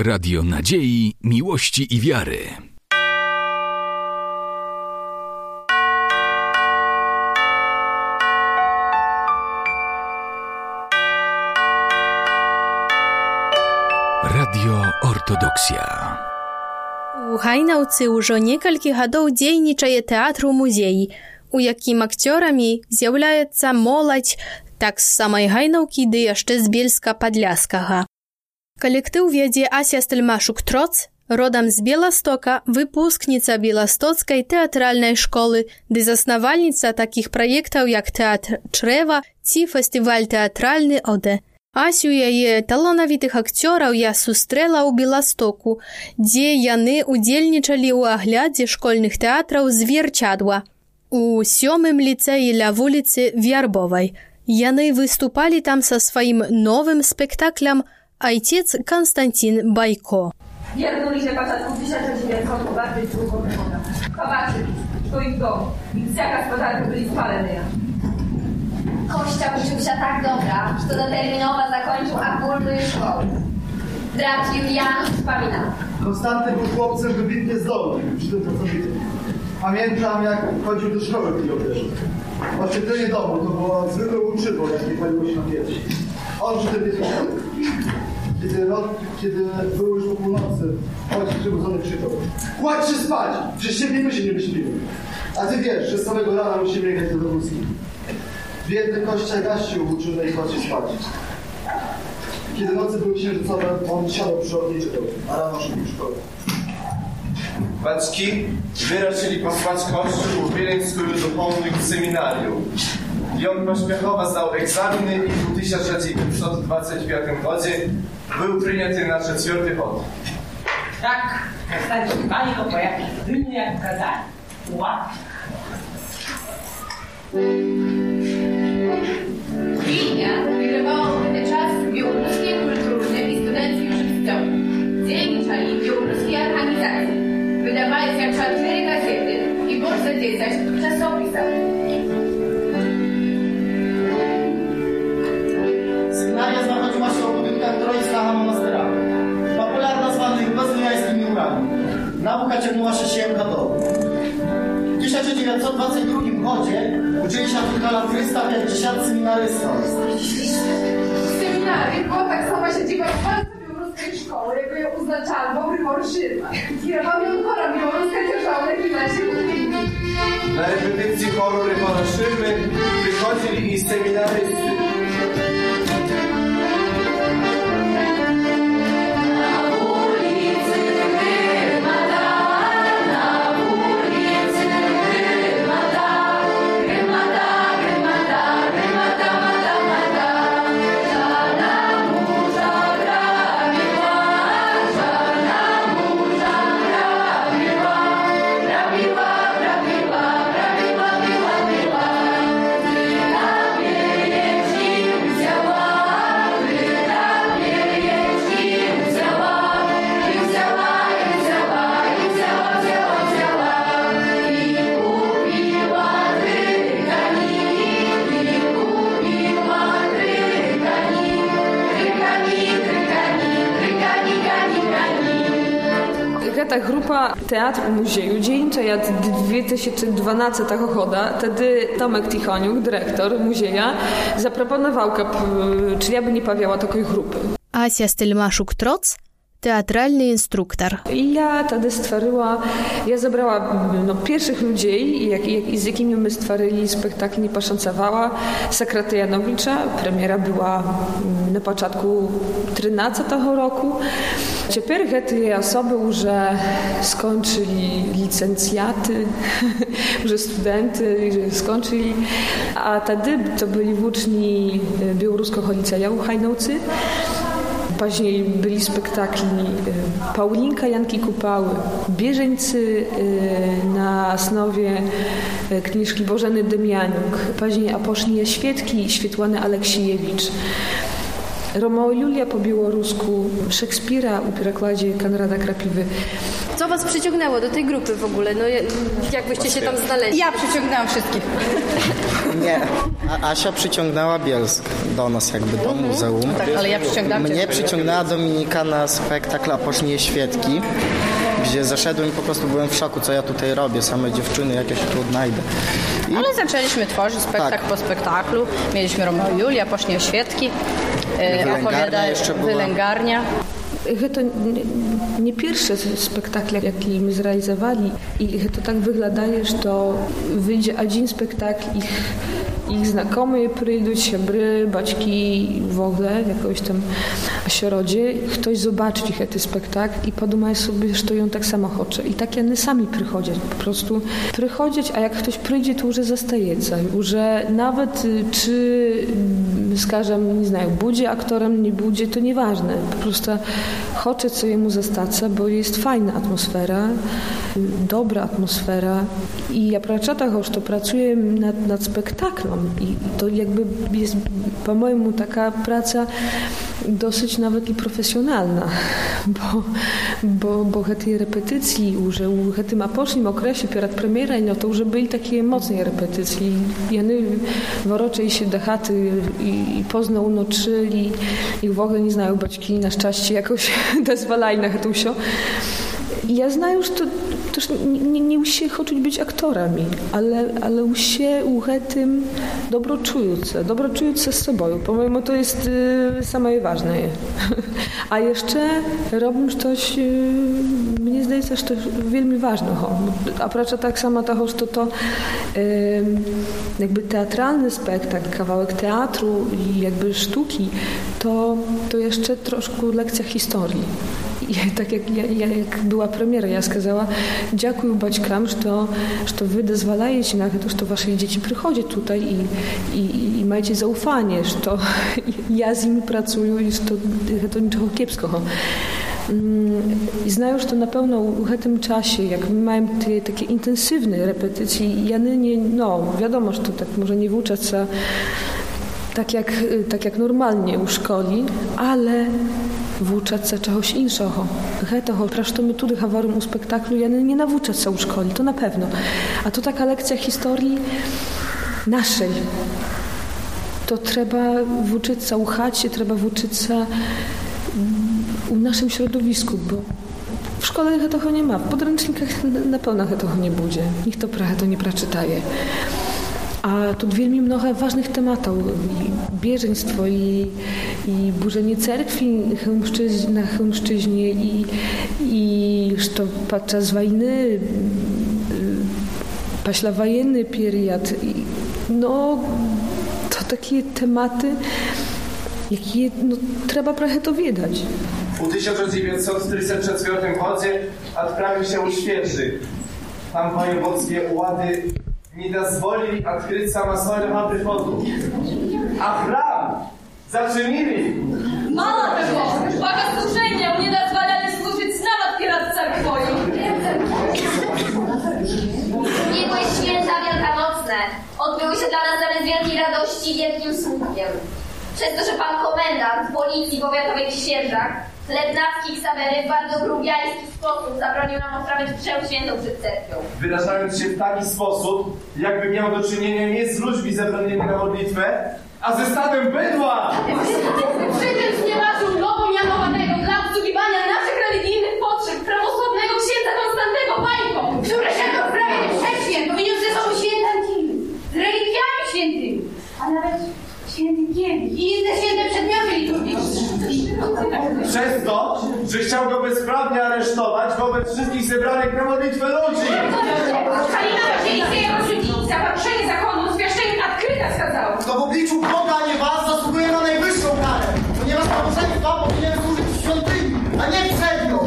Radio Nadziei, Miłości i Wiary. Radio Ortodoksja. У Гайнаўцы ўжо некалькі гадоў дзейнічае тэатр у музеі, у якім акцёрамі з'яўляецца моладзь так з самай гайнаўкі ды яшчэ з бельска падляскага. Калектыў вядзе Ася Стальмашук Троц, родам з Беластока, выпускніца беластоцкай тэатральнай школы ды заснавальніца такіх праектаў як тэатр Чрэва ці фестываль тэатральны ОД. Асю яе таланавітых акцёраў я сустрэла ў Беластоку, дзе яны удзельнічалі ў аглядзе школьных тэатраў зверчадва. У сёмым ліцэі ля вуліцы Вярбовай. Яны выступалі там са сваім новым спектаклем Ojciec Konstancin Bajko. Diagnolizie początku 1922 roku. Kowaczyk, twoim domu. Wicjaka z pożarku byli spalenia. Kościa uczył się tak dobra, że doterminowo zakończył apultu i szkołę. Brat Julian wspomina. Konstanty był chłopcem wybitnie zdolnym, przy tym co pracowity. Pamiętam, jak chodził do szkoły w Kijowie. Oświetlenie domu to było zwykłe uczywo, jak nie paliło się na piersi. On przy tym jest kiedy, rod, kiedy były już po północy, ojciec przebudzony krzyczał. Kładź się spać! Przecież się nie się nie wyśpimy. A ty wiesz, że z samego rana musimy jechać do Dowódzki. Biedny kościa gasił uczynę i kładź się spać. Kiedy nocy były księżycowe, on siadał przy ogniu czytał, a rano szedł do szkoły. Baczki wyraczyli posłać kościół ubieleń z góry duchownych seminarium. I on pośmiechowo zdał egzaminy i w 1925 godzie był przyjęty na trzeciąty hod. Tak, zostaliśmy go pojawia jedynie jak kazali. Łatwo. Winia wygrywała wtedy czas białoruskiej kulturnej i studenci studenckiej żywcowej. Dzielniczali białoruskiej organizacji. Wydawali się cztery gazety i borsa dziesięć czasopisów. Nauka ciągnęła się do. W 1922 godzie uczyli się 50 seminarystów. W seminarium była tak sama siedziba w bardzo białoruskiej szkoły, jakby ją uznaczano Grigor Szyma. Kierował ją chora białoruska dzierżawna i na się Na repetycji choru Rybora Szymy przychodzili i seminarysty. ta grupa Teatr u Muzieju dzieńcza od 2012 года, wtedy Tomek Tichoniuk, dyrektor muzeja, zaproponował, czy ja by nie pawiała takiej grupy. Ася Стельмашук-Троц teatralny instruktor. Ja wtedy stworzyła, ja zabrała no, pierwszych ludzi, jak, jak, z jakimi my stworzyli spektakl, nie paszancowała Sekrety Janowicza. Premiera była na początku 13 roku. Teraz te osoby już skończyli licencjaty, już studenty, skończyli, a wtedy to byli uczni Białoruskiego Liceum Hajnowcy. Później byli spektakli Paulinka Janki Kupały, Bieżeńcy na osnowie kniżki Bożeny Demianiuk, później Aposznie Świetki, Świetłany Aleksiejewicz. Romeo i Julia po białorusku, Szekspira u перекладzie Konrada Krapiwy. Was przyciągnęło do tej grupy w ogóle? No, jak byście się tam znaleźli? Ja przyciągnęłam wszystkich. Nie, A Asia przyciągnęła Bielsk do nas jakby do muzeum. Tak, ale ja przyciągnęłam Mnie przyciągnęła Dominika na spektakl Apocznie Świetki, gdzie zaszedłem i po prostu byłem w szoku, co ja tutaj robię, same dziewczyny jakieś tu odnajdę. I Ale zaczęliśmy tworzyć spektakl Tak. po spektaklu. Mieliśmy Romeo i Julia, pocznie świetki. e, Wylęgarnia opowiada- jeszcze była. Wylęgarnia To nie, nie pierwsze spektakle, jakie my zrealizowali i to tak wygląda, że to wyjdzie один spektakl, ich, ich znakomí przyjdą, siebry, baćki, w ogóle, jakoś tam środzie, ktoś zobaczy ich ten spektakl i podumaj sobie, że to ją tak samo chce. I tak oni sami przychodzą, po prostu przychodzą, a jak ktoś przyjdzie, to już zostaje, już e, nawet y, czy, mm, skażem, nie znają budzie aktorem, nie budzie, to nieważne, po prostu chce, co jemu zostać, bo jest fajna atmosfera, y, dobra atmosfera. I ja prawie tak już to pracuję nad, nad spektaklem, i to jakby jest po mojemu taka praca dosyć nawet i profesjonalna, bo, bo, bo tej repetycji, że u tym apocznym okresie przed premierą, no to już byli takie mocne repetycje. Jany worocze się do chaty i, i pozno unoczyli i w ogóle nie znają baćki na szczęście jakoś dozwalali na chetusio. I ja już to też nie, nie, nie usie chodzić być aktorami, ale, ale usie u tym dobro czujące, dobro czujące z sobą. Po mojemu to jest y, same ważne. A jeszcze robię coś, y, mnie zdaje się, że to wielmi ważne. A praca tak sama to, że to, to y, jakby teatralny spektakl, kawałek teatru i jakby sztuki, to, to jeszcze troszkę lekcja historii. I tak jak, ja, jak była premiera, ja skazała, dziękuję baćkam, że że wy dozwalajecie na to, że wasze dzieci przychodzi tutaj i, i, i macie zaufanie, że ja z nimi pracuję i że to, to niczego kiepskiego. I znają, że to na pewno w tym czasie, jak mamy te takie intensywne repetycje, ja nie, no wiadomo, że to tak może nie włóczać tak jak, tak jak normalnie u szkoli, ale włóczać się czegoś innego. Tego, praż to my tu hawarym u spektaklu, ja nie nawłóczać się u szkoli, to na pewno. A to taka lekcja historii naszej. To trzeba włóczyć się u chacie, trzeba włóczyć się u naszym środowisku, bo w szkole tego nie ma. W podręcznikach na pewno tego nie będzie. Nikt to prawie to nie przeczytaje. A tu wielmi mnogo ważnych tematów. I bieżeństwo i, i burzenie cerkwi na Chełmszczyźnie i, i że podczas wojny paślawojenny period. I, no, to takie tematy, jakie no, trzeba trochę to wiedzieć. W 1934 roku odprawił się u świeży. Tam wojewódzkie ułady nie dozwolili odkryć samostojnego przychodu. A zaczynili. Mało tego, bogosłużenia nie dozwalali służyć nawet przed cerkwią. Biegłe święta wielkanocne odbyły się dla nas zamiast wielkiej radości wielkim smutkiem. Przez to, że pan komendant policji powiatowej w Świeżach, Lednacki Ksawery w bardzo grubiański sposób zabronił nam odprawiać mszę świętą przed cerkwią. Wyrażając się w taki sposób, jakby miał do czynienia nie z ludźmi zebranymi na modlitwę, a ze stadem bydła! Przy tym znieważył nową mianowanego dla obsługiwania naszych religijnych potrzeb prawosławnego księdza Konstantego Bajko, Które się prawie prześwięt, powinien ze sobą święta z relikwiami świętymi, a nawet święty kielich i inne święte przedmioty liturgiczne. Przez to, że chciał go bezprawnie aresztować wobec wszystkich zebranych na modlitwę ludzi! Halina Wadzielica i jego zakonu zwiaszczenie odkryta skazała. To w obliczu Boga, nie was, zasługuje na najwyższą karę. Ponieważ nabożeństwa powinien służyć w świątyni, a nie przed nią.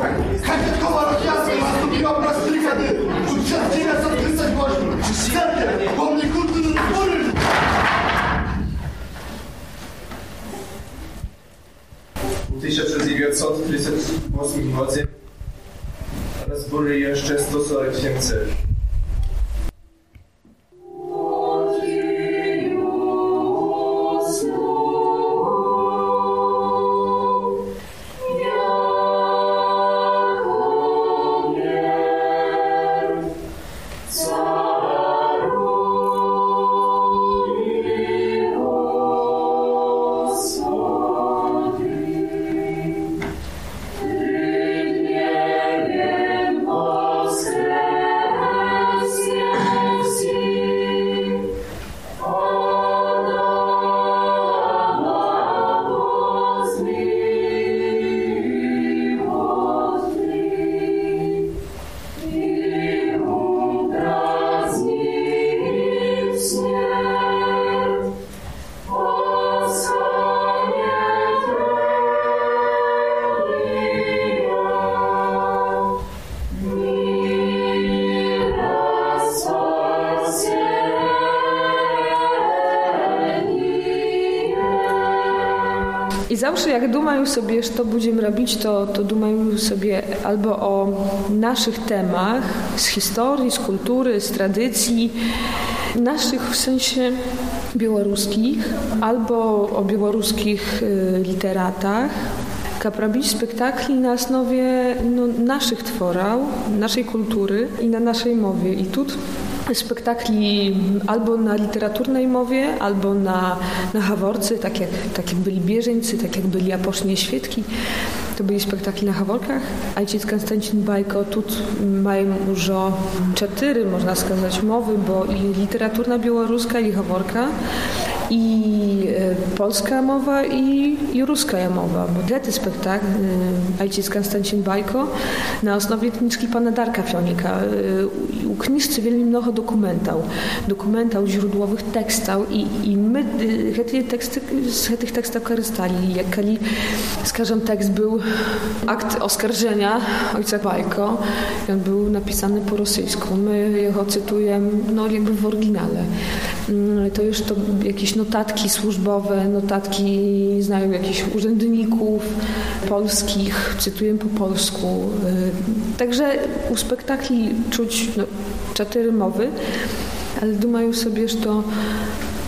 Kakietkowa rozjazda nastąpiła plastyka, tu przez 938. Serce, pomnik kultury spory. W 1938 roku rozburzyli jeszcze 147 celów. Zawsze jak dumają sobie, co będziemy robić, to, to dumają sobie albo o naszych temach z historii, z kultury, z tradycji, naszych w sensie białoruskich, albo o białoruskich y, literatach, kap robić spektakli na osnowie no, naszych tworów, naszej kultury i na naszej mowie. I tu spektakli albo na literaturnej mowie, albo na, na haworcy, tak jak, tak jak byli bieżeńcy, tak jak byli aposznie świetki. To byli spektakli na haworkach. Ojciec Konstancin Bajko tu mają już cztery, można skazać, mowy, bo i literaturna białoruska, i haworka i e, polska mowa i, i ruska mowa. Bo ten spektakl e, ojciec Konstancin Bajko na osnowie kniżki pana Darka Fionika. E, u kniżce wiele mnogo dokumentał. Dokumentał, źródłowych tekstów i, i my te teksty, z tych tekstów korzystali. Jak skażem tekst był akt oskarżenia ojca Bajko on był napisany po rosyjsku. My jego cytujemy no, jakby w oryginale. Mm, to już to jakieś notatki służbowe, notatki znają jakichś urzędników polskich, cytuję po polsku. Y, także u spektakli czuć no, cztery mowy, ale dumają sobie, że to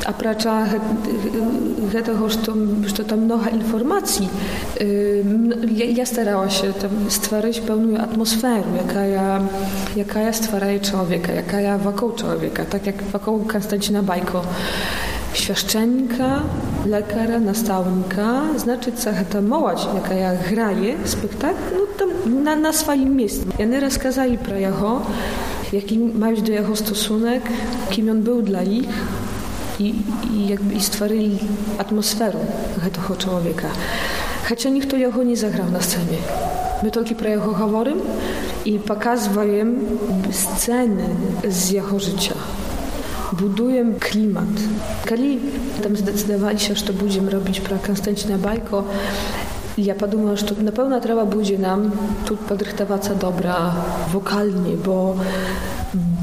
a pracza tego, że to, że tam mnoga informacji. Ja, ja starała się tam stworzyć pełną atmosferę, jaka ja, jaka ja stwaraję człowieka, jaka ja wokół człowieka, tak jak wokół Konstancina Bajko. Świaszczennika, lekarza, nastawnika, znaczy cechę ta mołać, jaka ja graję spektakl, no tam na, na swoim miejscu. Ja nieraz kazali pra jego, jaki mają do jego stosunek, kim on był dla nich, i, i jakby i stworzyli atmosferę tego człowieka. Chociaż nikt jego nie zagrał na scenie. My tylko про jego говорим i pokazujemy sceny z jego życia. Budujemy klimat. Kiedy tam zdecydowali się, że to będziemy robić pro Konstancina Bajko, ja podumałam, że to na pewno trzeba będzie nam tu podrychtować dobra wokalnie, bo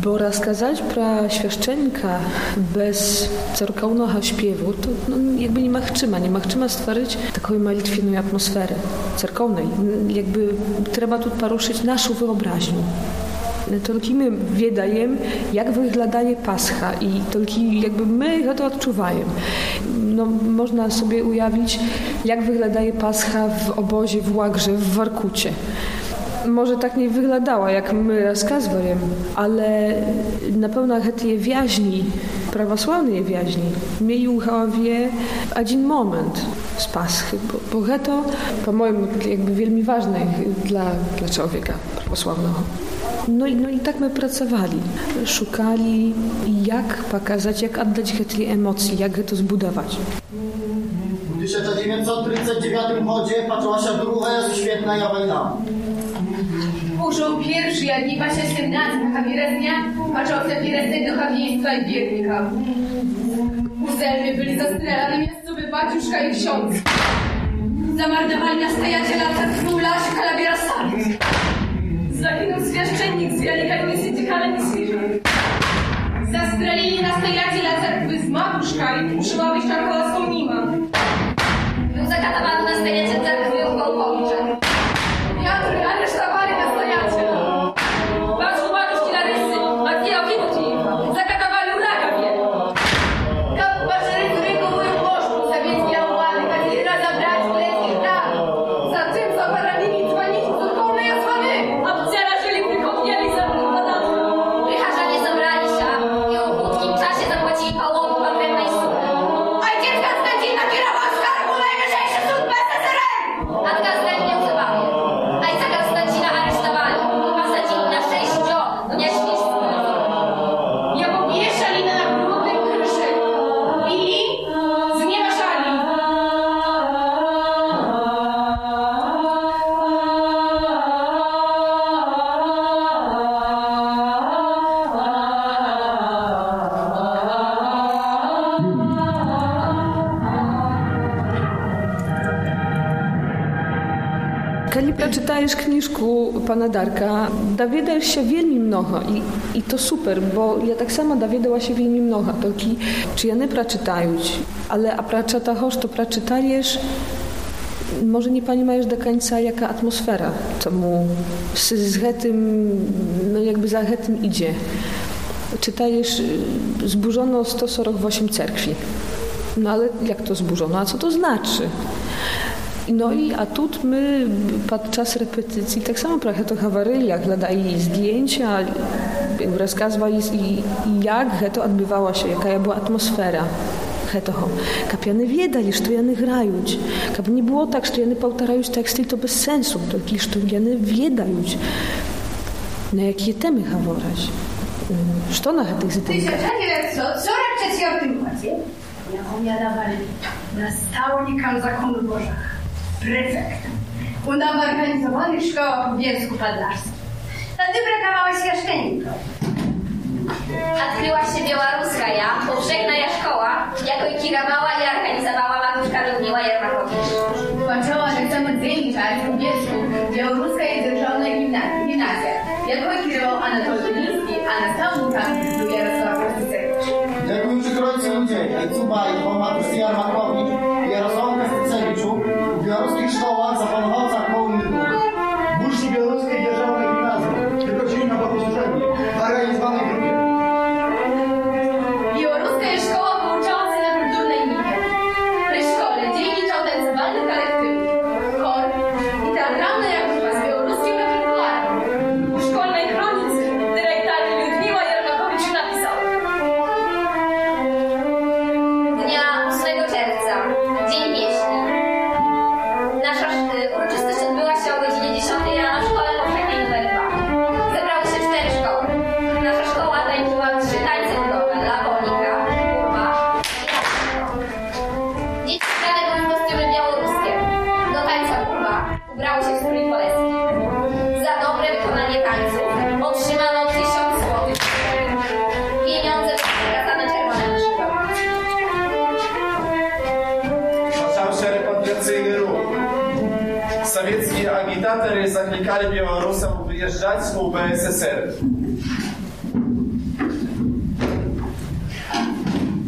bo rozkazać pra świeszczenka bez cerkownego śpiewu, to no, jakby nie machczyma. Nie machczyma stworzyć taką malitwioną atmosferę cerkownej. Jakby trzeba tu poruszyć naszą wyobraźnię. Tylko my wiedajem, jak wyglądaje Pascha i tylko jakby my to odczuwają. No, można sobie ujawnić, jak wyglądaje Pascha w obozie w Łagrze, w Warkucie może tak nie wyglądała, jak my rozkazujemy, ale na pewno te wiaźni, prawosławne wiaźni, mieli wie jeden moment z Paschy, bo, bo to, po moim, jakby wielmi ważne dla, dla człowieka prawosławnego. No i, no i tak my pracowali. Szukali, jak pokazać, jak oddać te emocje, jak to zbudować. W 1939 chodzie patrzyła się druga świetna wojna. Użył pierwszy, jak nie pasie 17 Habireznia, patrzące pierestek do chawieństwa i biednika. Uzelmy byli zastrzelani miejscowy baciuszka i ksiądz. Zamordowali nastojaciela króla Kalabiera Stawic. Zaginął świaszczennik z Wielika Misji Kalenisirzy. Zastrzelili nastojaciela cerkwy z Makuszka i utrzymał Wiszczankowa Słonima. Był zakatowany nastojaciel cerkwy w Gołkowicza. przeczytajesz kniżku pana Darka, dowiadasz się wielmi mnogo i, i to super, bo ja tak samo dowiadała się wielmi mnogo, tylko czy ja nie przeczytając, ale a przeczytasz, to przeczytajesz może nie poнимаешь do końca, jaka atmosfera tomu z, z tym, no jakby za tym idzie. Czytajesz, y, zburzono 148 cerkwi. No ale jak to zburzono? A co to znaczy? No i a tu my podczas repetycji tak samo trochę to hawarylia, i zdjęcia, rozkazywali jak to odbywało się, jaka była atmosfera toho. Kab яны ведалі, што яны граюць. Каб не было так, што яны паўтараюць тэксты, то без сэнсу, толькі што яны ведаюць, на якія тэмы гавораць. Што на гэтых zdjęciach? 1944 roce, jak opowiadawali nastavnikam zakonu Boża, prefekt, u nowoorganizowanych szkołach w Bielsku Podlaskim. Wtedy brakowało świeszczenników. Odkryła się białoruska ja, powszechna ja szkoła, jako i kierowała i organizowała matka Ludmiła Jermakowicz. Kończyła egzamin dzienniczarz w Bielsku, białoruska i державna gimnazja, jako i kierował Anatol Dyliński, a następnika był Jarosław Kosticewicz. Dziękuję Trójcy ludzie, Cuba NSSR.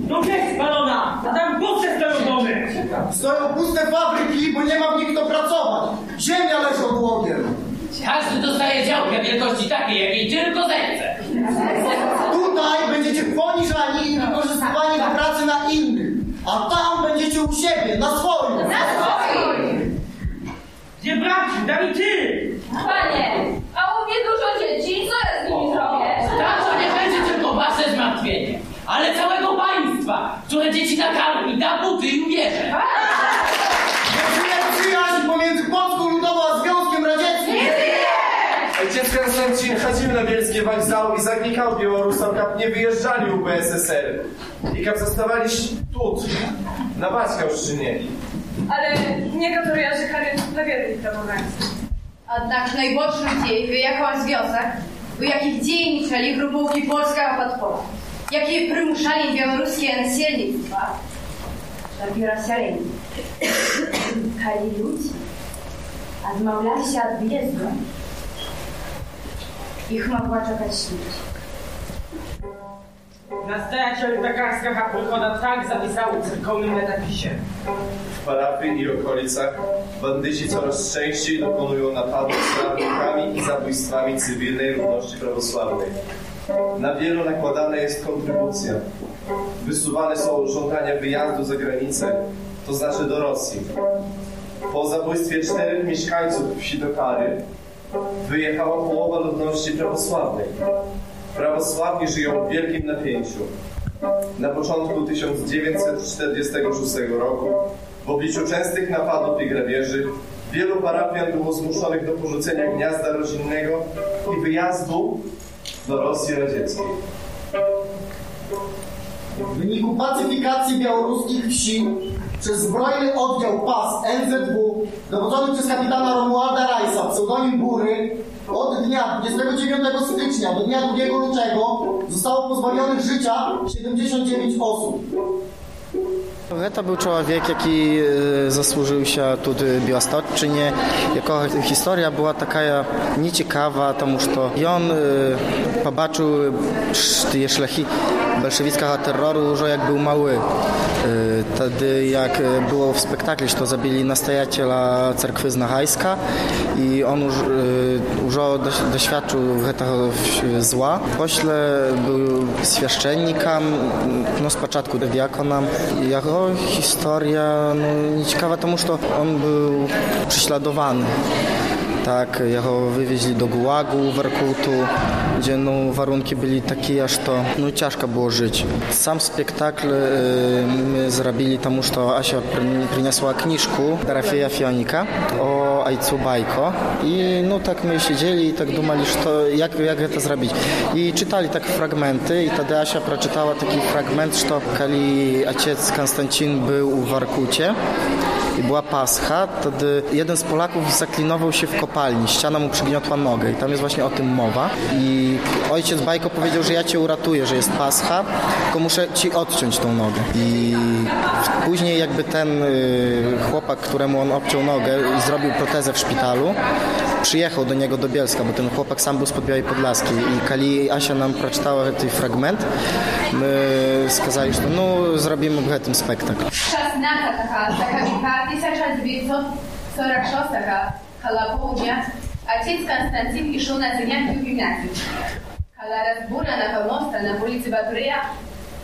No jest spalona, a tam puste stoją domy. Stoją puste fabryki, bo nie ma w nich kto pracować. Ziemia leży odłogiem. Każdy dostaje działkę wielkości takiej, jakiej tylko zechce. Tutaj będziecie poniżani i wykorzystywani do pracy na innych, a tam będziecie u siebie, na swoim. Na swoim! Gdzie brać? Daj ty! Panie! ale całego państwa, które dzieci nakarmi, da buty i ubierze. Jest przyjaźń pomiędzy Polską Ludową a Związkiem Radzieckim. Ojciec Konstancin chodził na bielskie wokzały i zagnikał Białorusom, kap nie wyjeżdżali u BSSR. I kap zostawali tu, na Baćkałszczynie. Ale niektórzy narzekali na wiele prawobraństw. Однак найбольшых дзей выехаў з вёсак, у якіх дзейнічалі групоўкі польскага падпора, якія прымушалі беларускія насельніцтва да перасялення. Калі людзі адмаўляліся ад выезду, іх магла чакаць смерць. Nastojaciel Pekarska Prichoda tak zapisał w cyrkownym letapisie. W parafii i okolicach bandyci coraz częściej dokonują napadów z i zabójstwami cywilnej ludności prawosławnej. Na wielu nakładana jest kontrybucja. Wysuwane są żądania wyjazdu za granicę, to znaczy do Rosji. Po zabójstwie czterech mieszkańców wsi Dokary wyjechała połowa ludności prawosławnej. Prawosławni żyją w wielkim napięciu. Na początku 1946 roku, w obliczu częstych napadów i grabieży, wielu parafian było zmuszonych do porzucenia gniazda rodzinnego i wyjazdu do Rosji Radzieckiej. W wyniku pacyfikacji białoruskich wsi przez zbrojny oddział PAS NZW dowodzony przez kapitana Romualda Rajsa, pseudonim Bury, od dnia 29 stycznia do dnia 2 lutego zostało pozbawionych życia 79 osób. To był człowiek, jaki e, zasłużył się tu w Białostocczynie. Jego historia była taka nieciekawa, тому że on e, pobaczył te bolszewickiego terroru już jak był mały. Y, Wtedy jak y, było w spektaklu, to zabili nastojaciela cerkwy Znachajska i on już, y, już doś- doświadczył zła. Pośle był świeszczennikiem, no z początku diakonem. Jego historia no, nieciekawa temu, że on był prześladowany. Tak, jego wywieźli do Gułagu, Warkutu, gdzie no, warunki byli takie, aż to no, ciężko było żyć. Sam spektakl y, my zrobili temu, że Asia przyniosła kniżkę Rafieja Fionika o ojcu Bajko i no tak my siedzieli i tak że to, jak, jak to zrobić. I czytali tak fragmenty i wtedy Asia przeczytała taki fragment, że kiedy ojciec Konstancin był w Warkucie, i była Pascha, wtedy jeden z Polaków zaklinował się w kopalni, ściana mu przygniotła nogę i tam jest właśnie o tym mowa. I ojciec Bajko powiedział, że ja cię uratuję, że jest Pascha, tylko muszę ci odciąć tą nogę. I później jakby ten y, chłopak, któremu on obciął nogę i zrobił protezę w szpitalu, przyjechał do niego do Bielska, bo ten chłopak sam był z Podbiałej Podlaskiej i kiedy Asia nam przeczytała ten fragment, my skazali, że no zrobimy tym spektakl. Szesnasta taka, taka wika, 1946 taka, hala południa, ojciec Konstancin išel na zanięciu w gimnazjum. Hala rozburana pomosta na ulicy Baturyja,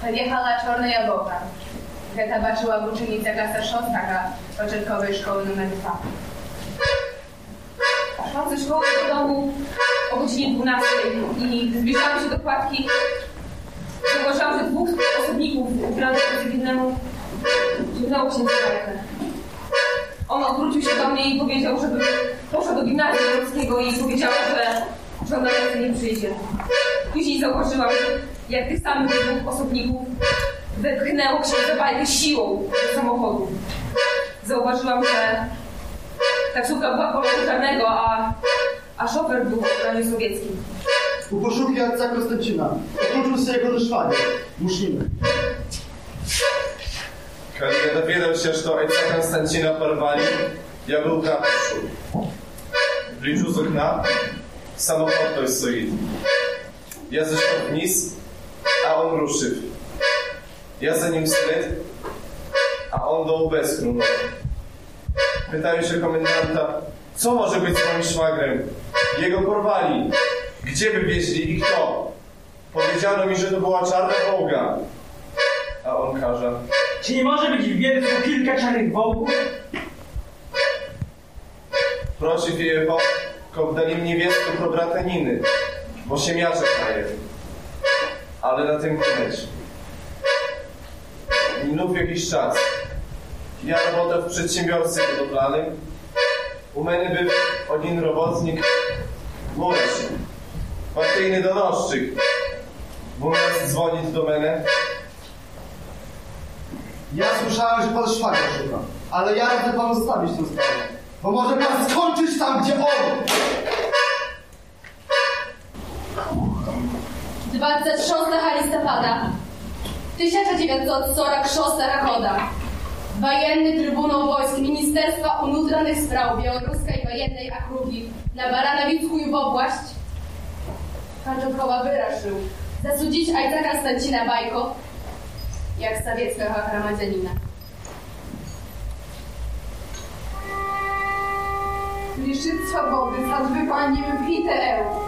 podjechała czarna jabłka. Geta baczyła uczennica klasa szóstaka początkowej szkoły numer 2. Szłam ze szkoły do domu o godzinie 12 i zbliżałam się do kładki, zauważyłam, że dwóch osobników ubranych cywilnemu ciągnęło się za rękę. On odwrócił się do mnie i powiedział, żebym poszła do gimnazjum polskiego i powiedziała, że, że on na ręce nie przyjdzie. Później zauważyłam, jak tych samych dwóch osobników wepchnęło księdza bajkę siłą do samochodu. Zauważyłam, że taksówka była koloru czarnego, a, a szofer był w ubraniu sowieckim. U poszówki ojca Konstancina. Okluczył sobie jego szwagier, Muszninek. Kiedy dowiedział się, że ojca Konstancina porwali, ja był ratuszu. Wliczył z okna, samochód ktoś stoi. Ja zeszedł wniz, a on ruszył. Ja za nim wsled, a on do ubezkru. Pytają się komendanta, co może być z moim szwagrem? Jego porwali. Gdzie wywieźli i kto? Powiedziano mi, że to była czarna wołga. A on każe, Czy nie może być w Bielsku kilka czarnych wołków? Prosi Jego, kop dali mnie wiedzkę pro brata Niny, bo się miacze kraje. Ale na tym koniec. Minął jakiś czas. Ja robotę w przedsiębiorstwie budowlanym. U mnie był один robotnik, Murasz, partyjny donoszczyk. Zamiast dzwonić do mnie, ja słyszałem, że pan szwagra szuka, ale ja chcę panu zostawić tę sprawę, bo może pan skończyć tam, gdzie on! Dwadzieścia trząsta listopada 1940 rachoda. Wojenny Trybunał Wojsk Ministerstwa Unutranych Spraw Białoruskiej Wojennej Akrugi na Baranowicku i w obłaść Pan Czokoła wyraszył zasudzić ojca Konstancina Bajko jak sowieckiego gromadzянина. лишит свободы с отбыванием ПТЛ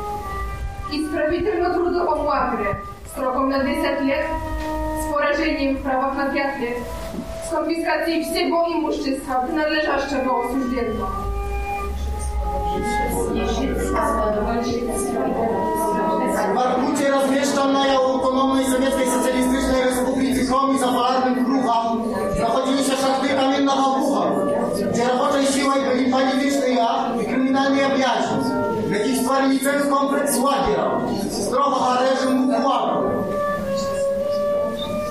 исправительно-трудовом лагере сроком на 10 лет с поражением в правах на 5 лет с конфискацией всего имущества, принадлежащего осужденному. w Warkucie rozmieszczonej autonomnej Sowieckiej Socjalistycznej Republiki Komi za polarnym krucham znachodzili się szachty kamienna Wałbucha, gdzie roboczej siłą byli paniwiczny ja i kryminalni jabiaci, jakich stworzyli cały kompleks łagiera, reżim mógł łapał.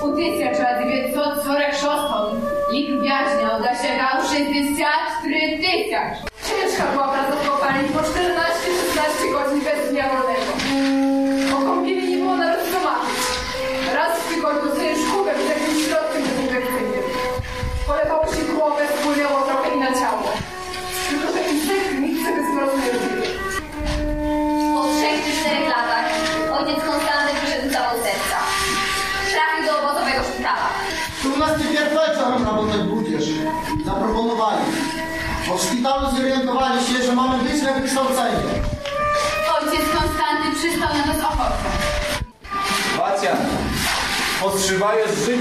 У 1946 liczb więźniów dosięgał 63 tysiąc. Ciężka była praca w kopalni po 14-16 godzin bez dnia wolnego.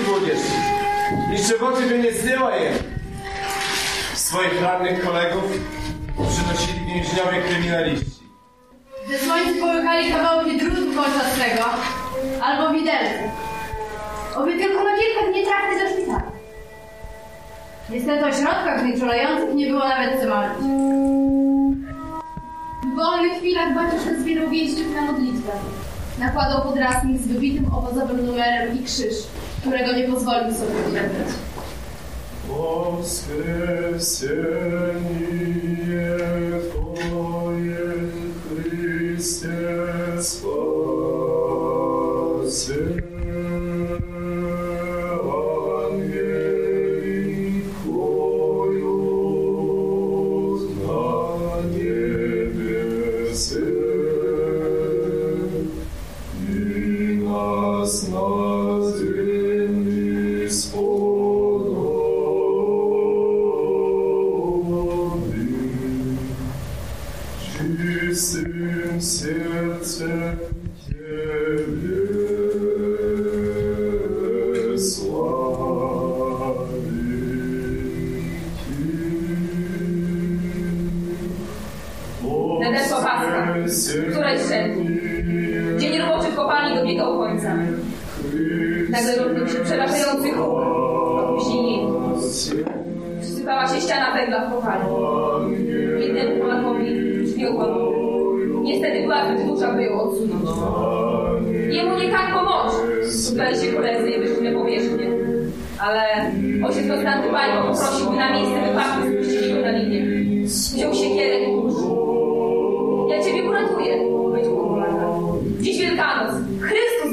Młodzieży. I czego by nie zdjęła je. Swoich rannych kolegów przynosili więźniowie kryminaliści. Ze słońcu połykali kawałki drutu kolczastego albo widelcu. Oby tylko na kilka nie trafić do szpitala. Niestety o środkach znieczulających nie było nawet co marzyć. W wolnych chwilach Baciuszka zbierał więźniów na modlitwę Nakładał podrasnik z wybitym obozowym numerem i krzyż, którego nie pozwolił sobie odebrać. Воскресение Твое, Христе, спаси.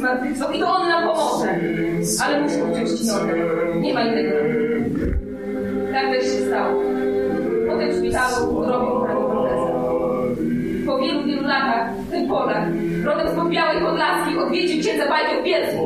Zmartwychwstał i to On nam pomoże. Ale muszę uciąć ci nogę. Nie ma innego. Tak też się stało. Potem w szpitalu robił prawie protezę. Po wielu, wielu latach ten Polak, rodem z podbiałej Podlaskiej, odwiedził księdza Bajkę w Bielsku.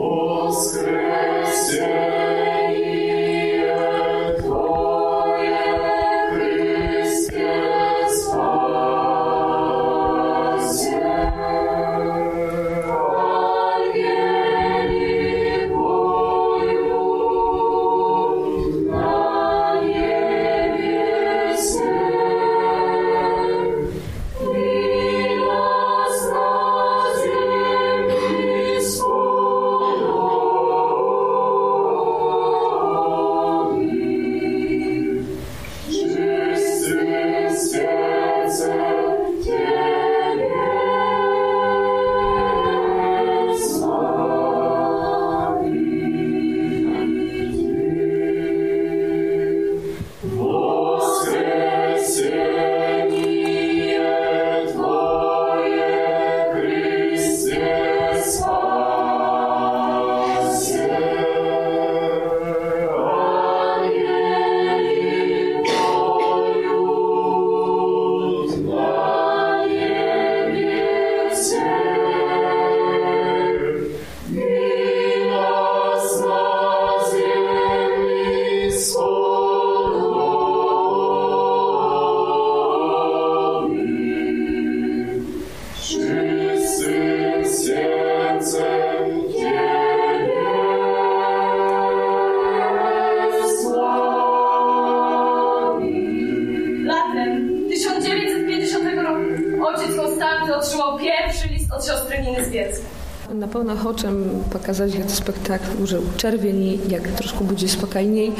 No, mamy pokazać jak spektakl że czerwieni, jak troszkę będzie spokojniej.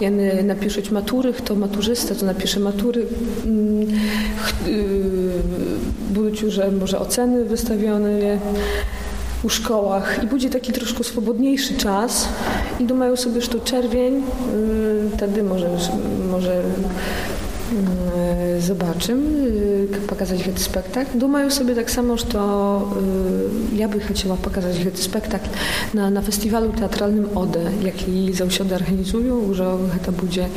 Ja napiszeć matury, kto maturzysta, to napisze matury. Mm, y, Będą że może oceny wystawione u szkołach i będzie taki troszkę swobodniejszy czas i dumają sobie, że to czerwień, y, wtedy może, może zobaczymy, y, pokazać ten spektakl. Думаю sobie tak samo, że to y, ja by chciała pokazać ten spektakl na, na festiwalu teatralnym ODE, jaki zawsze organizują, że to będzie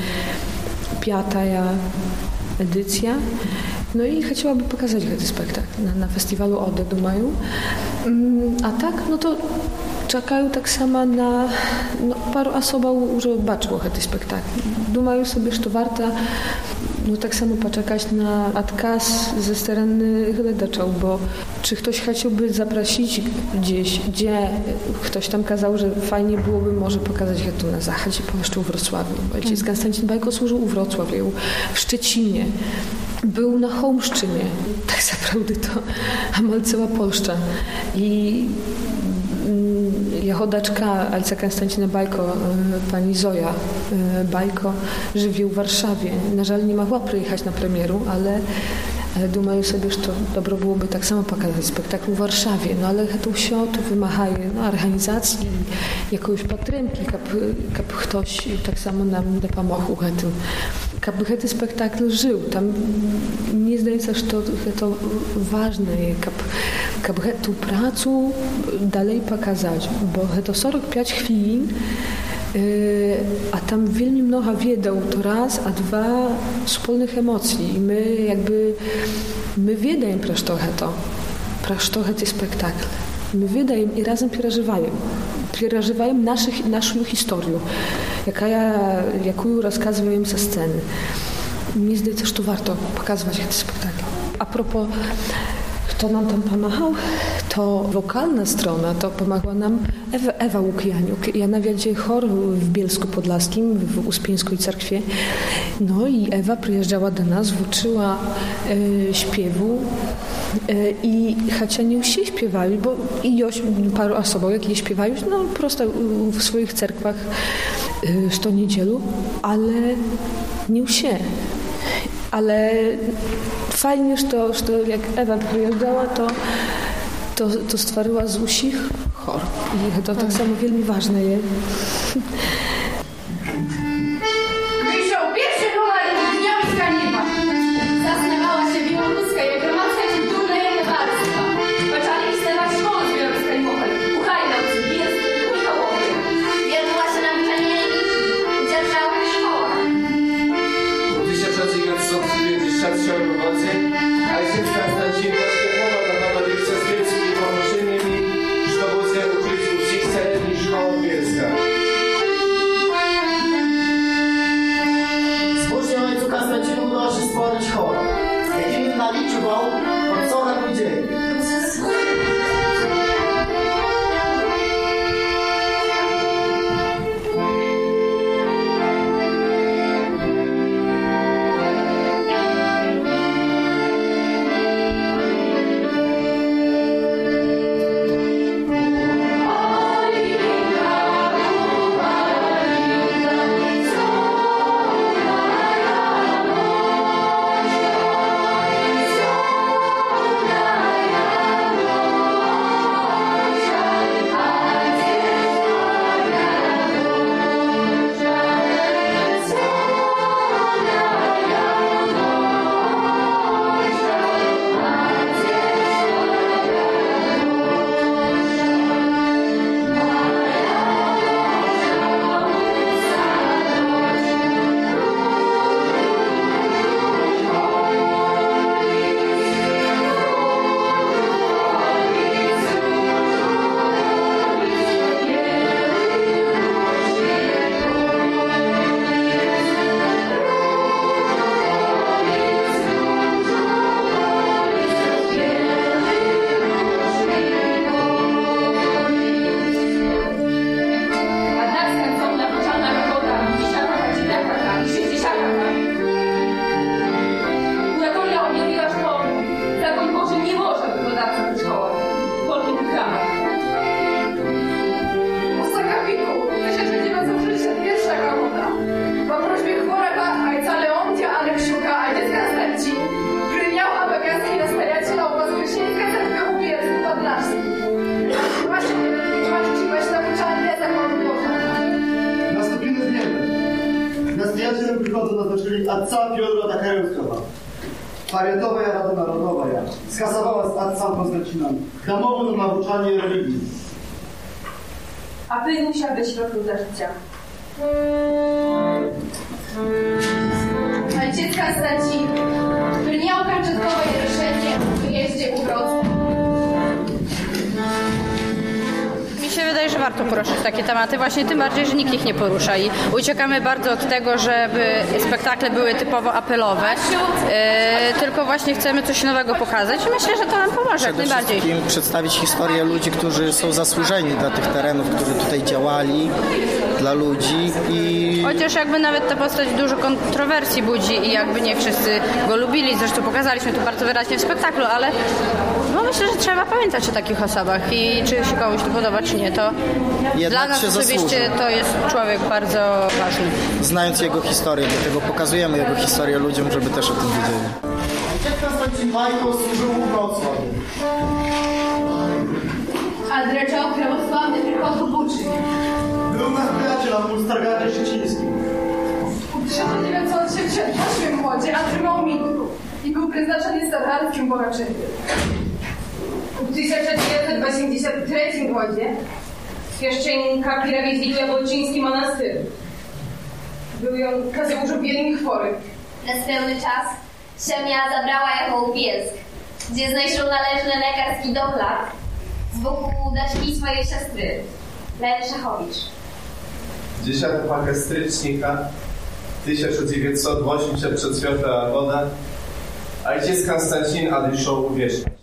piąta edycja. No i chciałaby pokazać ten spektakl na, na festiwalu ODE, думаю. Mm, A tak, no to czekają tak samo na no, paru osób, że baczyło ten spektakl. Думаю sobie, że to warto no tak samo poczekać na odkaz ze strony gledaczów, bo czy ktoś chciałby zaprosić gdzieś, gdzie ktoś tam kazał, że fajnie byłoby może pokazać jak tu na zachodzie, po jeszcze w Wrocławiu. Ojciec Konstancin Bajko służył u Wrocławiu, w Szczecinie, był na Holmszczynie. Tak naprawdę to amal cała Polska. I mm, jeho daczka ojca Konstancina Bajko, y, pani Zoja y, Bajko, żywi w Warszawie. Na żal nie mogła przyjechać na premieru, ale ale думаю sobie, że to dobro byłoby tak samo pokazać spektakl w Warszawie, no ale to все to wymaga no, organizacji, jakiejś podtrymki, aby, aby ktoś tak samo nam pomógł tym. Aby ten spektakl żył. Tam nie zdaje się, że to, to ważne, aby, aby tę pracę dalej pokazać, bo to 45 chwil a tam wielmi mnoga wiedał to raz, a dwa wspólnych emocji. I my jakby, my wiedajem praż trochę to, praż trochę ten spektakl. My wiedajem i razem przeżywają. Przeżywają naszych, naszą historię, jaka ja, jaką rozkazuję ze sceny. Mnie zdaje się, że to warto pokazywać ten spektakl. A propos kto nam tam pomagał? To wokalna strona, to pomagała nam Ewa, Ewa Łukianiuk. Ja nawiadzie chor w Bielsku Podlaskim, w Uspieńskiej Cerkwie. No i Ewa przyjeżdżała do nas, włóczyła e, śpiewu e, i chociaż nie się śpiewali, bo i joś, paru osobom, jak je śpiewają, no prosto w swoich cerkwach e, co niedzielu, ale nie się ale fajnie, że to, że jak Ewa przyjeżdżała, to, to, to stworzyła z usich chor. I to tak samo wielmi ważne jest. czyli Atca Piodra Takarewskowa, Powiatowa Rada Narodowa skasowała z Atcą Konstancinami namowę na nauczanie religii. A ty musiał być wokół życia. Ojciec Konstancin, który miał kaczytkowe ryszenie w wyjeździe u Wrocław. Warto poruszać takie tematy, właśnie tym bardziej, że nikt ich nie porusza i uciekamy bardzo od tego, żeby spektakle były typowo apelowe, e, tylko właśnie chcemy coś nowego pokazać i myślę, że to nam pomoże jak Przede najbardziej. wszystkim przedstawić historię ludzi, którzy są zasłużeni dla tych terenów, którzy tutaj działali, dla ludzi i Chociaż jakby nawet ta postać dużo kontrowersji budzi i jakby nie wszyscy go lubili, zresztą pokazaliśmy to bardzo wyraźnie w spektaklu, ale no myślę, że trzeba pamiętać o takich osobach i czy się komuś to podoba, czy nie, to Jednak dla nas się osobiście zasłużył. to jest człowiek bardzo ważny. znając jego historię, dlatego pokazujemy jego historię ludziom, żeby też o tym wiedzieli. Bajko służył u Wrocławiu. A dreczał prawosławny tylko na Pulstargardzie Szczecińskim. W 1988 młodzie otrzymał minimum i był przeznaczony statarskim bogaczem. W 1983 гоdzie świeszczenka Pirawiedzi Jabłczyński monastyr. Był ją Kazeuszem wielmi chory. Przez pełny czas Siemia zabrała jako Bielsk, gdzie znajdą należny lekarski doklad z boku daszki swojej siostry, Leny Szachowicz. 10 października 1984 года ojciec Konstancin odeszł w wieczność.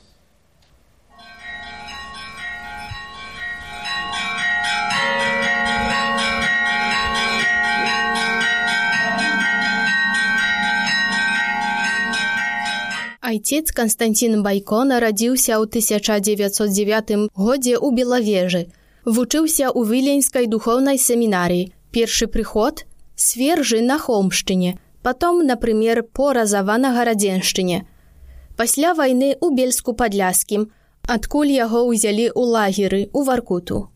Айцец Константин Байко нарадзіўся ў 1909 годзе ў Белавежы. Вучыўся ў Віленскай духоўнай семінарыі. Першы прыход свержы на Холмшчыне, потом, например, по разаванага радзеншчыне. Пасля вайны ў Бельску-Падляскім, адкуль яго ўзялі ў лагеры ў Варкуту.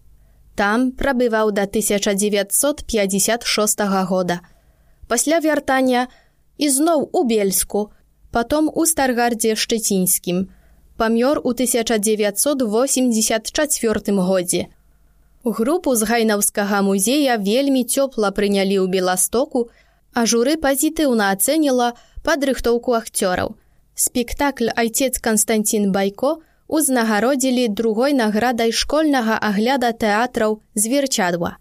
Там прабываў да 1956 года. Пасля вяртання ізноў у Бельску, потом у Старгарdzie Szczycińskim. Памёр у 1984 годзе. Групу з гайнаўскага музея вельмі цёпла прынялі ў Беластоку, а журы пазітыўна ацэніла падрыхтоўку акцёраў. Спектакль «Айцец Константин Байко» узнагародзілі другой наградай школьнага агляда тэатраў «Зверчадва».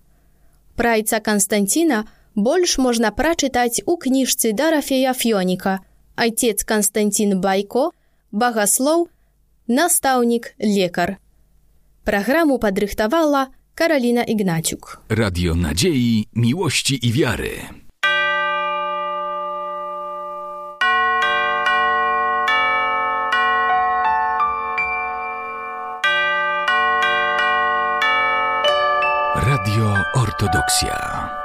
Пра айца Константина больш можна прачытаць у кніжцы Дарафея Фёніка «Айцец Константин Байко», «Багаслоў», «Настаўнік, лекар». Праграму падрыхтавала Karolina Ignaciuk. Radio Nadziei, Miłości i Wiary. Radio Ortodoksja.